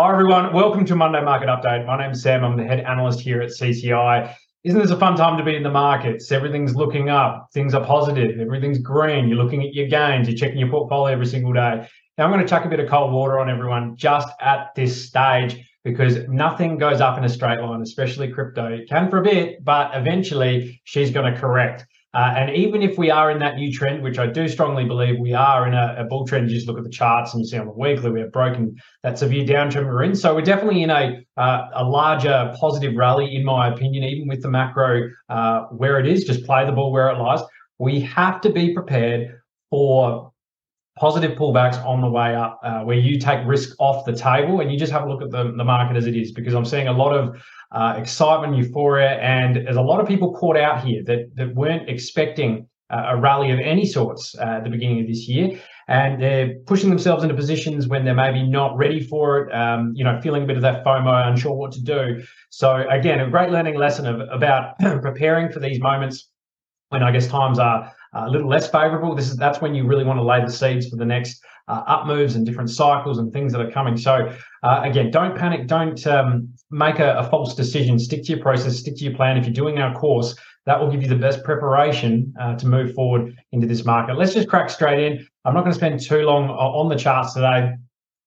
Hi, everyone. Welcome to Monday Market Update. My name's Sam. I'm the head analyst here at CCI. Isn't this a fun time to be in the markets? Everything's looking up, things are positive, everything's green. You're looking at your gains, you're checking your portfolio every single day. Now, I'm going to chuck a bit of cold water on everyone just at this stage because nothing goes up in a straight line, especially crypto. It can for a bit, but eventually she's going to correct. Uh, and even if we are in that new trend, which I do strongly believe we are in a, a, bull trend, you just look at the charts and you see on the weekly we have broken that severe downtrend we're in. So we're definitely in a uh, a larger positive rally, in my opinion, even with the macro uh, where it is. Just play the ball where it lies. We have to be prepared for positive pullbacks on the way up, uh, where you take risk off the table and you just have a look at the, the market as it is, because I'm seeing a lot of uh, excitement, euphoria, and there's a lot of people caught out here that, that weren't expecting a rally of any sorts uh, at the beginning of this year. And they're pushing themselves into positions when they're maybe not ready for it, um, you know, feeling a bit of that FOMO, unsure what to do. So, again, a great learning lesson of, about preparing for these moments when I guess times are a little less favorable. This is that's when you really want to lay the seeds for the next uh, up moves and different cycles and things that are coming. So uh, again, don't panic. Don't um, make a, a, false decision. Stick to your process. Stick to your plan. If you're doing our course, that will give you the best preparation uh, to move forward into this market. Let's just crack straight in. I'm not going to spend too long on the charts today.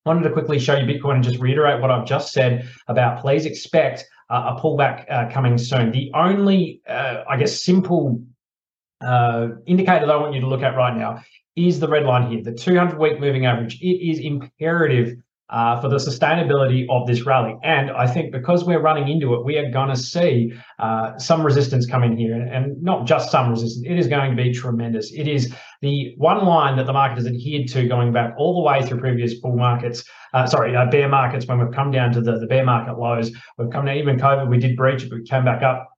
Wanted to quickly show you Bitcoin and just reiterate what I've just said about please expect uh, a pullback uh, coming soon. The only, uh, I guess, simple uh, indicator that I want you to look at right now is the red line here, the 200 week moving average. It is imperative uh, for the sustainability of this rally. And I think because we're running into it, we are going to see uh, some resistance come in here, and, not just some resistance. It is going to be tremendous. It is the one line that the market has adhered to going back all the way through previous bull markets. Uh, sorry, uh, bear markets when we've come down to the, the bear market lows. We've come down, even COVID, we did breach it, but we came back up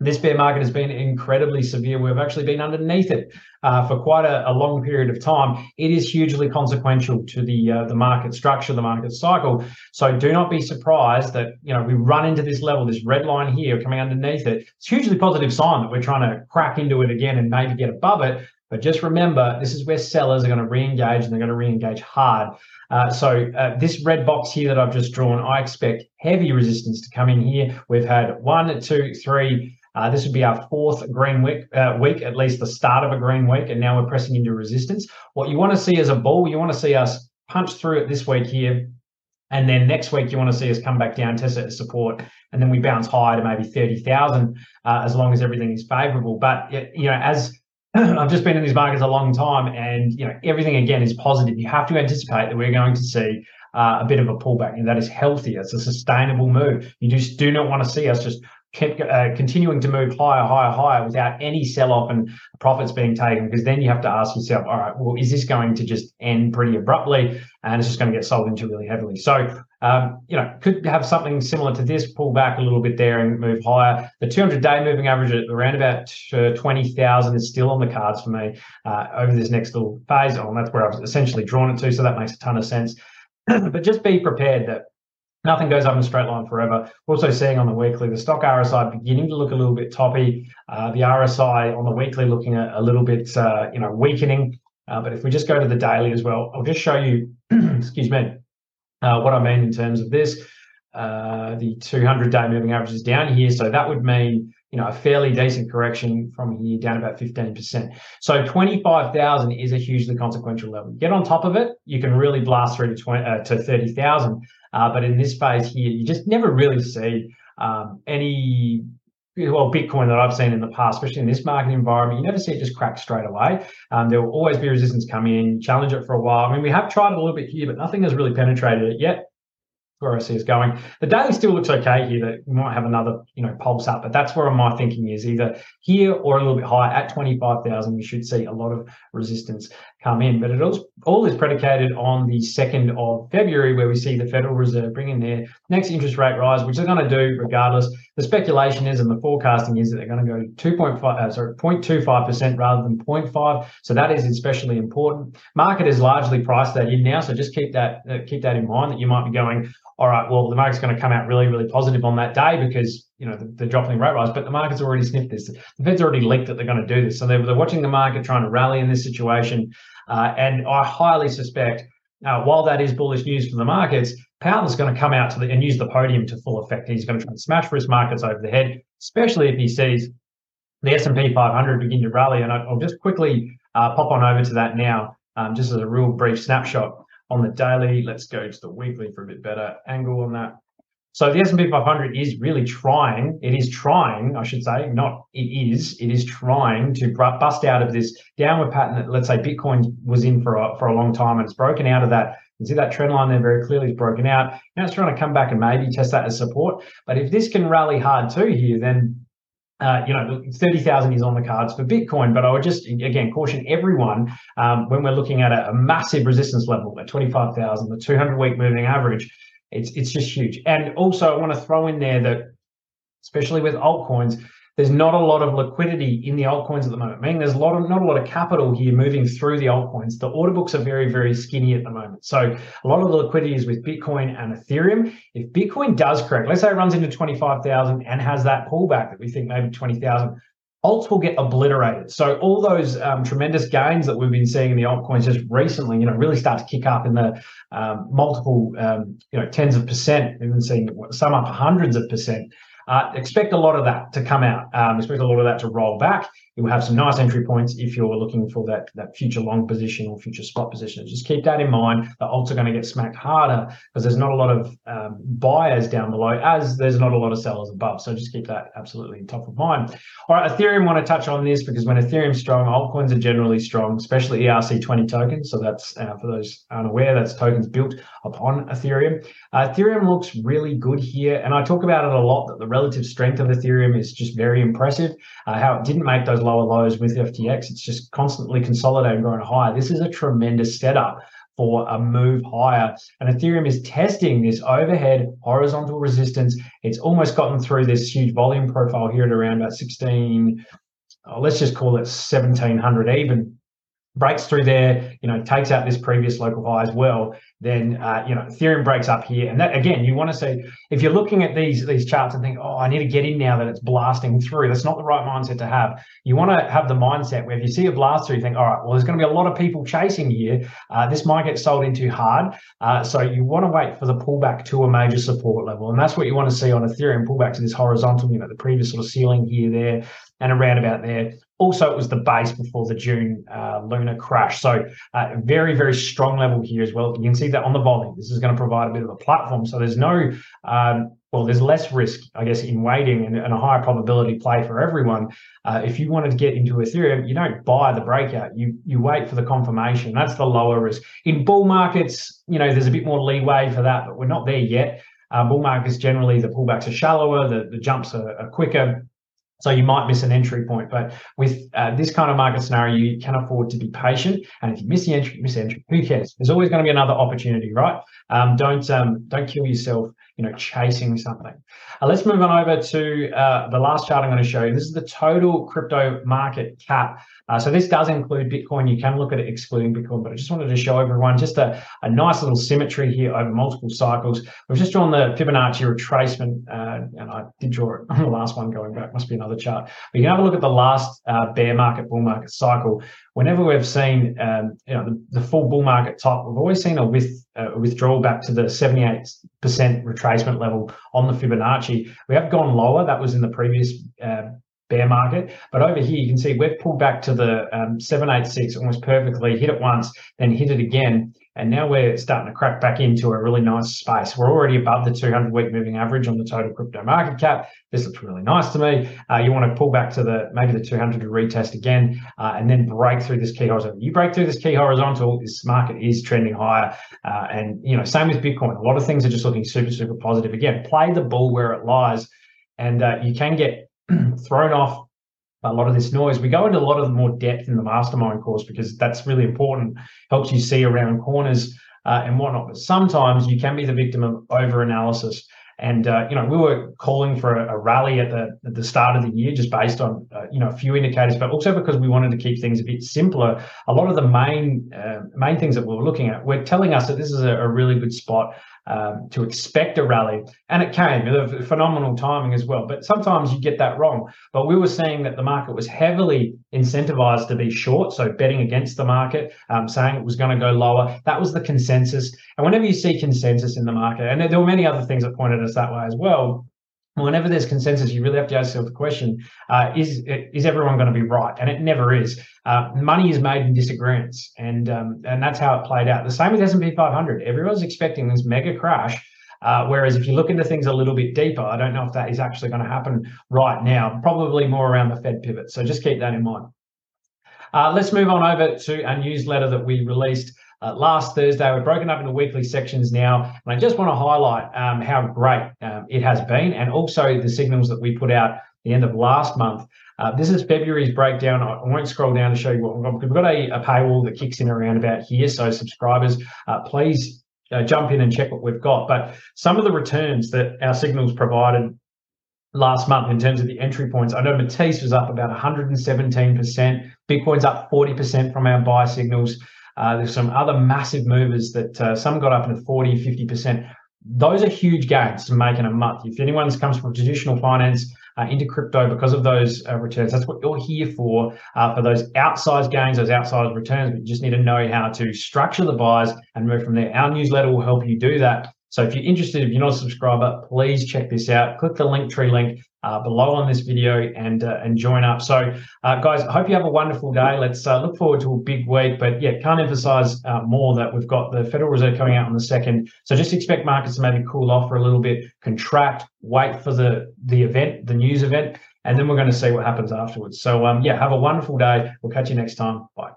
this bear market has been incredibly severe. We've actually been underneath it uh, for quite a, a, long period of time. It is hugely consequential to the uh, the market structure, the market cycle. So do not be surprised that you know we run into this level, this red line here coming underneath it. It's hugely positive sign that we're trying to crack into it again and maybe get above it. But just remember, this is where sellers are going to re-engage and they're going to re-engage hard. Uh, so uh, this red box here that I've just drawn, I expect heavy resistance to come in here. We've had one, two, three, uh, this would be our fourth green week, uh, week, at least the start of a green week, and now we're pressing into resistance. What you want to see as a bull, you want to see us punch through it this week here, and then next week you want to see us come back down, test it as support, and then we bounce higher to maybe thirty thousand, uh, as long as everything is favourable. But you know, as I've just been in these markets a long time, and you know everything again is positive. You have to anticipate that we're going to see uh, a bit of a pullback, and that is healthy. It's a sustainable move. You just do not want to see us just kept uh, continuing to move higher, higher, higher without any sell off and profits being taken. Because then you have to ask yourself, all right, well, is this going to just end pretty abruptly and it's just going to get sold into really heavily? So, um, you know, could have something similar to this, pull back a little bit there and move higher. The 200 day moving average at around about uh, 20,000 is still on the cards for me uh, over this next little phase. Oh, and that's where I've essentially drawn it to. So that makes a ton of sense. but just be prepared that Nothing goes up in a straight line forever. We're also seeing on the weekly the Stoch RSI beginning to look a little bit toppy. Uh, the RSI on the weekly looking a, a little bit, uh, you know, weakening. Uh, but if we just go to the daily as well, I'll just show you, excuse me, uh, what I mean in terms of this. Uh, the 200 day moving average is down here. So that would mean, you know, a fairly decent correction from here down about 15%. So 25,000 is a hugely consequential level. Get on top of it, you can really blast through to, 20, uh, to 30,000. Uh, but in this phase here, you just never really see um, any well, Bitcoin that I've seen in the past, especially in this market environment, you never see it just crack straight away. Um, there will always be resistance come in, challenge it for a while. I mean, we have tried it a little bit here, but nothing has really penetrated it yet where I see us going. The daily still looks okay here. That we might have another, you know, pulse up, but that's where my thinking is either here or a little bit higher at 25,000. We should see a lot of resistance come in, but it all, all is predicated on the 2nd of February, where we see the Federal Reserve bringing their next interest rate rise, which they're going to do regardless. The speculation is and the forecasting is that they're going to go 2.5, uh, sorry, 0.25% rather than 0.5. So that is especially important. Market is largely priced that in now, so just keep that uh, keep that in mind that you might be going all right, well, the market's going to come out really, really positive on that day because, you know, the, the dropping rate rise, but the market's already sniffed this. The Fed's already leaked that they're going to do this. So they're, they're watching the market, trying to rally in this situation. Uh, and I highly suspect, uh, while that is bullish news for the markets, Powell is going to come out to the and use the podium to full effect. He's going to try and smash risk markets over the head, especially if he sees the S&P 500 begin to rally. And I'll just quickly uh, pop on over to that now, um, just as a real brief snapshot on the daily. Let's go to the weekly for a bit better angle on that. So the S&P 500 is really trying, it is trying, I should say, not it is, it is trying to bust out of this downward pattern that, let's say, Bitcoin was in for a, for a long time and it's broken out of that. See that trend line there very clearly is broken out. Now it's trying to come back and maybe test that as support. But if this can rally hard too here, then uh, you know, 30,000 is on the cards for Bitcoin, but I would just, again, caution everyone um, when we're looking at a, a massive resistance level at 25,000, the 200 week moving average, it's, it's just huge. And also, I want to throw in there that, especially with altcoins, there's not a lot of liquidity in the altcoins at the moment. Meaning there's a lot of not a lot of capital here moving through the altcoins. The order books are very, very skinny at the moment. So a lot of the liquidity is with Bitcoin and Ethereum. If Bitcoin does correct, let's say it runs into 25,000 and has that pullback that we think maybe 20,000, alts will get obliterated. So all those um, tremendous gains that we've been seeing in the altcoins just recently, you know, really start to kick up in the um, multiple, um, you know, tens of percent. We've been seeing some up hundreds of percent. Uh, expect a lot of that to come out. Um, expect a lot of that to roll back. You will have some nice entry points if you're looking for that, that future long position or future spot position. Just keep that in mind. The alts are going to get smacked harder because there's not a lot of um, buyers down below as there's not a lot of sellers above. So just keep that absolutely top of mind. All right, Ethereum want to touch on this because when Ethereum's strong, altcoins are generally strong, especially ERC20 tokens. So that's uh, for those unaware, that's tokens built upon Ethereum. Uh, Ethereum looks really good here, and I talk about it a lot that the relative strength of Ethereum is just very impressive. Uh, how it didn't make those lower lows with FTX. It's just constantly consolidating, going higher. This is a tremendous setup for a move higher. And Ethereum is testing this overhead horizontal resistance. It's almost gotten through this huge volume profile here at around about 16, oh, let's just call it 1700 even breaks through there, you know, takes out this previous local high as well, then uh, you know Ethereum breaks up here, and that again, you want to see if you're looking at these these charts and think, oh, I need to get in now that it's blasting through. That's not the right mindset to have. You want to have the mindset where if you see a blast through, you think, all right, well, there's going to be a lot of people chasing here. Uh, this might get sold into hard, uh, so you want to wait for the pullback to a major support level, and that's what you want to see on Ethereum pullback to this horizontal, you know, the previous sort of ceiling here, there, and around about there. Also, it was the base before the June uh, Luna crash. So, uh, very, very strong level here as well. You can see that on the volume. This is going to provide a bit of a platform. So, there's no, um, well, there's less risk, I guess, in waiting and, and a higher probability play for everyone. Uh, if you wanted to get into Ethereum, you don't buy the breakout. You you wait for the confirmation. That's the lower risk. In bull markets, you know, there's a bit more leeway for that, but we're not there yet. Uh, bull markets generally the pullbacks are shallower, the, the jumps are, are quicker so you might miss an entry point, but with uh, this kind of market scenario, you can afford to be patient. And if you miss the entry, miss entry, who cares? There's always going to be another opportunity, right? Um, don't um, don't kill yourself, you know, chasing something. Uh, let's move on over to uh, the last chart I'm going to show you. This is the total crypto market cap. Uh, so this does include Bitcoin. You can look at it excluding Bitcoin, but I just wanted to show everyone just a, a nice little symmetry here over multiple cycles. We've just drawn the Fibonacci retracement, uh, and I did draw it on the last one going back. Must be another chart. But you can have a look at the last uh, bear market, bull market cycle. Whenever we've seen, um, you know, the, the, full bull market top, we've always seen a with uh, withdrawal back to the 78% retracement level on the Fibonacci. We have gone lower. That was in the previous uh, bear market. But over here, you can see we've pulled back to the um, 786 almost perfectly, hit it once, then hit it again. And now we're starting to crack back into a really nice space. We're already above the 200 week moving average on the total crypto market cap. This looks really nice to me. Uh, you want to pull back to the maybe the 200 to retest again, uh, and then break through this key horizontal. You break through this key horizontal, this market is trending higher. Uh, and you know, same with Bitcoin. A lot of things are just looking super, super positive. Again, play the bull where it lies, and uh, you can get thrown off a lot of this noise. We go into a lot of more depth in the mastermind course because that's really important. Helps you see around corners uh, and whatnot. But sometimes you can be the victim of over analysis. And uh, you know, we were calling for a, a, rally at the at the start of the year, just based on uh, you know a few indicators, but also because we wanted to keep things a bit simpler. A lot of the main uh, main things that we were looking at were telling us that this is a, a really good spot um, to expect a rally, and it came with phenomenal timing as well. But sometimes you get that wrong. But we were seeing that the market was heavily incentivized to be short, so betting against the market, um, saying it was going to go lower. That was the consensus. And whenever you see consensus in the market, and there were many other things that pointed us that way as well whenever there's consensus, you really have to ask yourself the question: uh, Is is everyone going to be right? And it never is. Uh, money is made in disagreements, and um, and that's how it played out. The same with S and P 500. Everyone's expecting this mega crash. Uh, whereas if you look into things a little bit deeper, I don't know if that is actually going to happen right now. Probably more around the Fed pivot. So just keep that in mind. Uh, let's move on over to a newsletter that we released uh, last Thursday. We're broken up into weekly sections now, and I just want to highlight um, how great um, it has been, and also the signals that we put out the end of last month. Uh, this is February's breakdown. I won't scroll down to show you what we've got. We've got a, a paywall that kicks in around about here. So subscribers, uh, please uh, jump in and check what we've got. But some of the returns that our signals provided last month in terms of the entry points. I know Matisse was up about 117%. Bitcoin's up 40% from our buy signals. Uh, there's some other massive movers that uh, some got up into 40, 50%. Those are huge gains to make in a month. If anyone comes from traditional finance uh, into crypto because of those uh, returns, that's what you're here for, uh, for those outsized gains, those outsized returns. But you just need to know how to structure the buys and move from there. Our newsletter will help you do that. So if you're interested, if you're not a subscriber, please check this out. Click the Linktree link uh, below on this video and uh, and join up. So, uh, guys, I hope you have a wonderful day. Let's uh, look forward to a big week. But yeah, can't emphasize uh, more that we've got the Federal Reserve coming out on the second. So just expect markets to maybe cool off for a little bit, contract, wait for the the event, the news event, and then we're going to see what happens afterwards. So um, yeah, have a wonderful day. We'll catch you next time. Bye.